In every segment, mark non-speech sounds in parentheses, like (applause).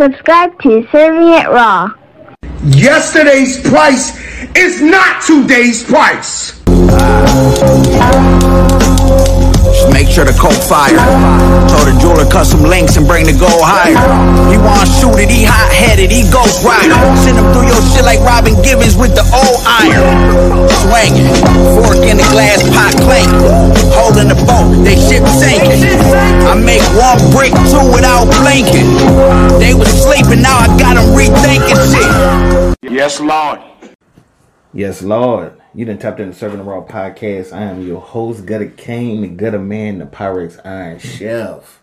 Subscribe to Cirv'n It Raw. Yesterday's price is not today's price. Just make sure the coke fire. Told the jeweler cut some links and bring the gold higher. He want shoot it, he hot headed, he ghost rider. Send him through your shit like Robin Givens with the old iron. Swinging, fork in the glass pot clanking. Holding the boat, they ship sinking. I make one brick two without blinking. Yes, Lord. Yes, Lord. You done tapped into Cirv'n the Raw podcast. I am your host, Gutta Caine, the Gutter Man, the Pyrex Iron Chef.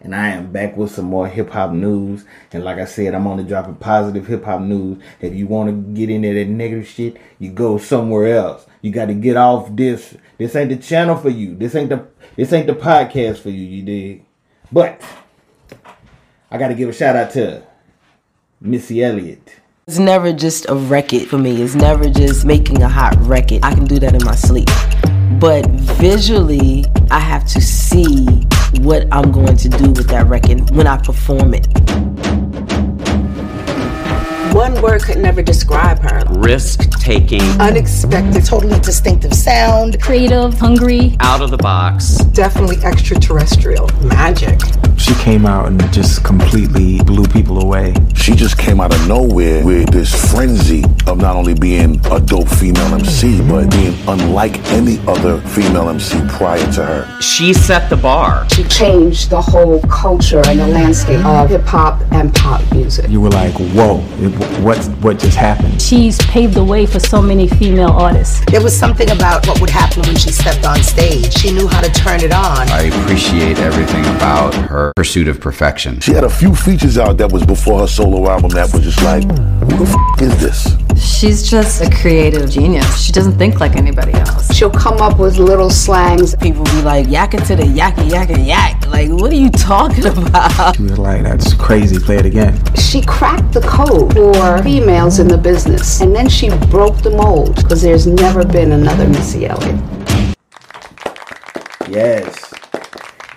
And I am back with some more hip hop news. And like I said, I'm only dropping positive hip hop news. If you want to get into that negative shit, you go somewhere else. You got to get off this. This ain't the channel for you. This ain't the this ain't the podcast for you. You dig? But I got to give a shout out to Missy Elliott. It's never just a record for me. It's never just making a hot record. I can do that in my sleep. But visually, I have to see what I'm going to do with that record when I perform it. One word could never describe her. risk taking, Unexpected, totally distinctive sound. creative, hungry. out of the box. definitely extraterrestrial. Magic. She came out and just completely blew people away. She just came out of nowhere with this frenzy of not only being a dope female MC, but being unlike any other female MC prior to her. She set the bar. She changed the whole culture and the landscape of hip hop and pop music. You were like, whoa, it- what, what just happened? She's paved the way for so many female artists. There was something about what would happen when she stepped on stage. She knew how to turn it on. I appreciate everything about her pursuit of perfection. She had a few features out that was before her solo album that was just like, who the f- is this? She's just a creative genius. She doesn't think like anybody else. She'll come up with little slangs. People be like, yakking to the yakky yakky yak. Like, what are you talking about? She was like, that's crazy, play it again. She cracked the code for females in the business. And then she broke the mold because there's never been another Missy Elliott. Yes.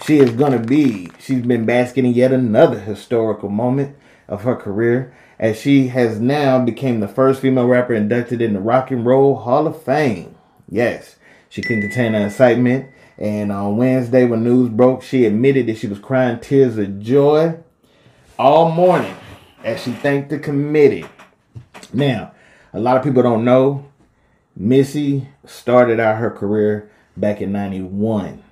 She is going to be, she's been basking in yet another historical moment of her career as she has now became the first female rapper inducted in the Rock and Roll Hall of Fame. Yes, she couldn't contain her excitement. And on Wednesday, when news broke, she admitted that she was crying tears of joy all morning as she thanked the committee. Now, a lot of people don't know Missy started out her career back in 91.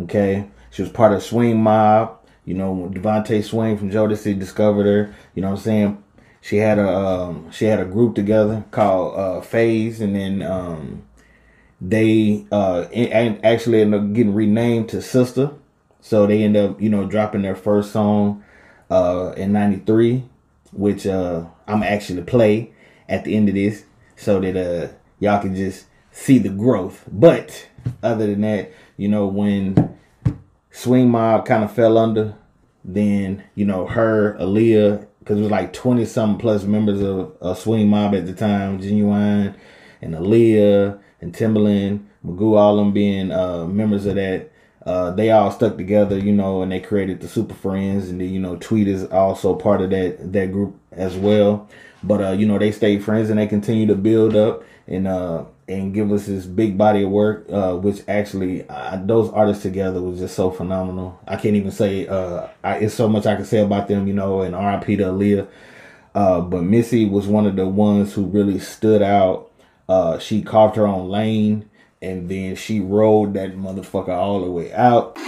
Okay. She was part of Swing Mob. You know, when DeVante Swing from Jodeci discovered her. You know what I'm saying? She had a um, she had a group together called uh, Fayze, and then um, they uh, actually ended up getting renamed to Sista. So they end up, you know, dropping their first song uh, in '93, which uh, I'm actually play at the end of this, so that uh, y'all can just see the growth. But other than that, you know, when Swing Mob kind of fell under, then you know her, Aaliyah, because it was like twenty something plus members of, of Swing Mob at the time, Ginuwine and Aaliyah and Timbaland, Magoo, all them being uh, members of that. Uh, they all stuck together, you know, and they created the Super Friends, and then you know, Tweet is also part of that that group as well. But uh, you know, they stayed friends and they continue to build up and uh and give us this big body of work, uh, which actually uh, those artists together was just so phenomenal. I can't even say uh, I, it's so much I can say about them, you know. And R.I.P. to Aaliyah. Uh, but Missy was one of the ones who really stood out. Uh, she carved her own lane, and then she rode that motherfucker all the way out.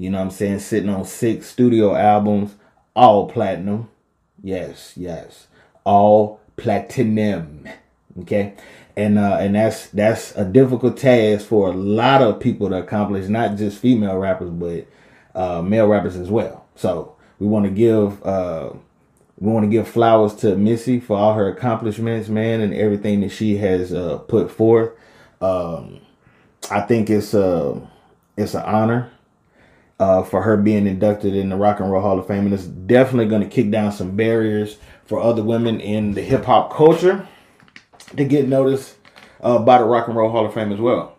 You know what I'm saying? Sitting on six studio albums, all platinum. Yes, yes. All platinum. Okay? And uh and that's that's a difficult task for a lot of people to accomplish, not just female rappers, but uh male rappers as well. So we want to give uh we want to give flowers to Missy for all her accomplishments, man, and everything that she has uh, put forth. Um, I think it's uh, it's an honor uh, for her being inducted in the Rock and Roll Hall of Fame, and it's definitely going to kick down some barriers for other women in the hip hop culture to get noticed uh, by the Rock and Roll Hall of Fame as well.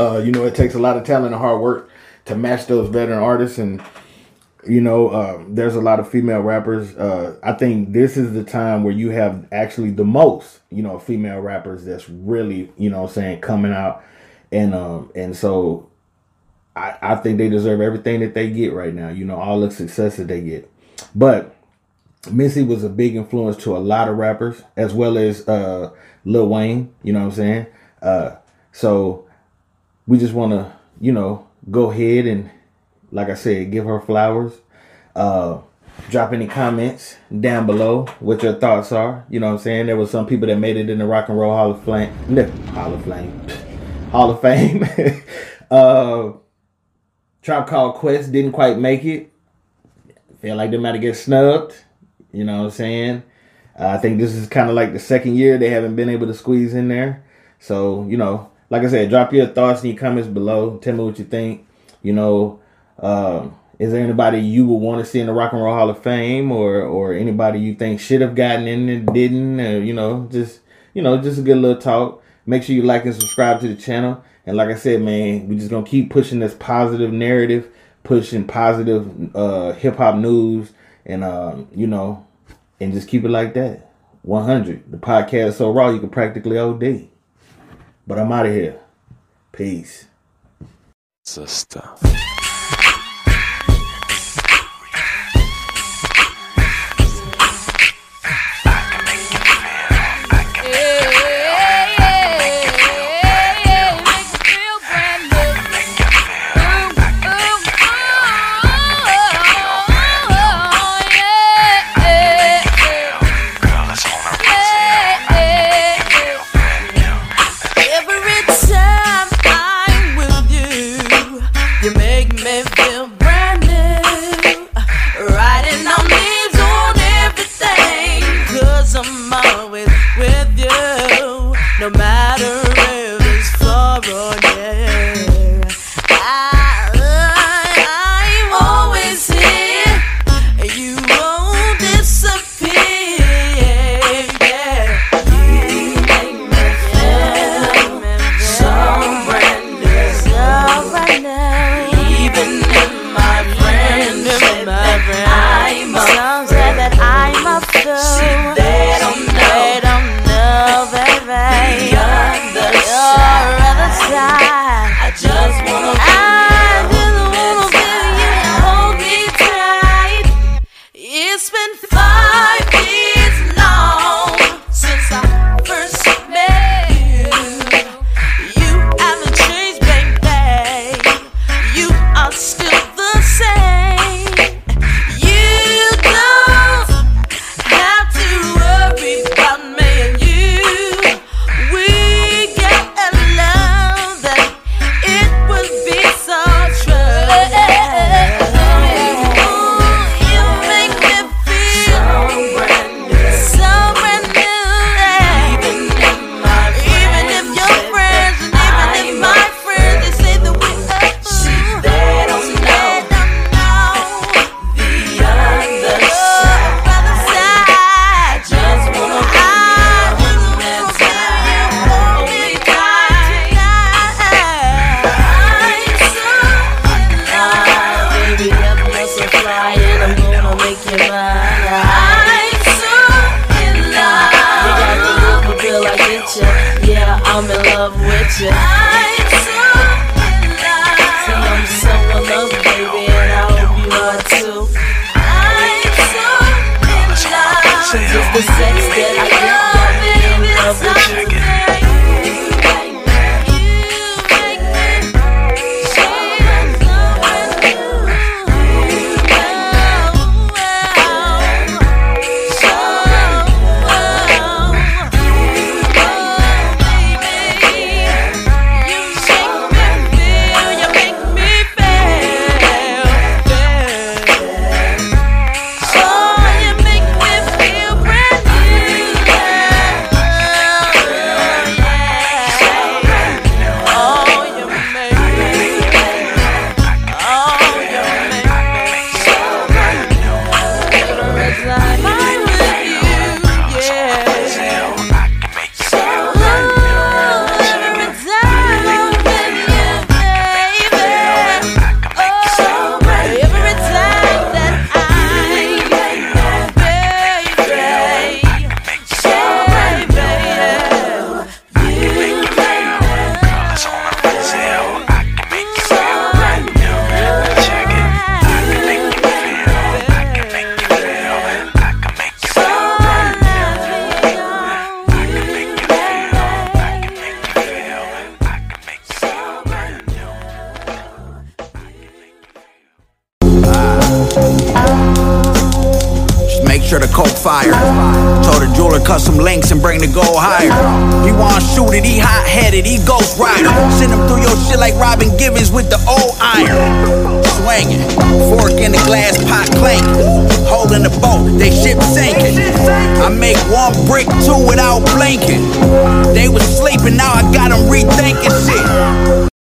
Uh, you know, it takes a lot of talent and hard work to match those veteran artists, and you know, uh, there's a lot of female rappers. Uh, I think this is the time where you have actually the most, you know, female rappers that's really, you know, saying coming out, and um, and so I, I think they deserve everything that they get right now. You know, all the success that they get, but Missy was a big influence to a lot of rappers, as well as uh, Lil Wayne. You know what I'm saying? Uh, so we just want to, you know, go ahead and, like I said, give her flowers. Uh, drop any comments down below what your thoughts are. You know what I'm saying? There was some people that made it in the Rock and Roll Hall of Fame. Hall of Fame. (laughs) Hall of Fame. (laughs) uh, Tribe Called Quest didn't quite make it. Feel like they might have get snubbed. You know what I'm saying? Uh, I think this is kind of like the second year they haven't been able to squeeze in there. So, you know, like I said, drop your thoughts and your comments below. Tell me what you think. You know, uh, is there anybody you would want to see in the Rock and Roll Hall of Fame, or or anybody you think should have gotten in and didn't? Or, you know, just you know, just a good little talk. Make sure you like and subscribe to the channel. And like I said, man, we just gonna keep pushing this positive narrative, pushing positive uh, hip hop news, and um, you know, and just keep it like that. 100. The podcast so raw you can practically OD. But I'm out of here. Peace. Sister. Matter if it's far or near. Get you. Yeah, I'm in love with you. I'm so in love. I'm so in love, baby, and I hope you are too. I'm so in love. Just the sex that and bring the goal higher. He wanna shoot it, he hot headed, he ghost rider. Send him through your shit like Robin Givens with the old iron. Swinging, fork in the glass pot clanking. Holding the boat, they ship sinking. I make one brick two without blinking. They was sleeping, now I got them rethinking shit.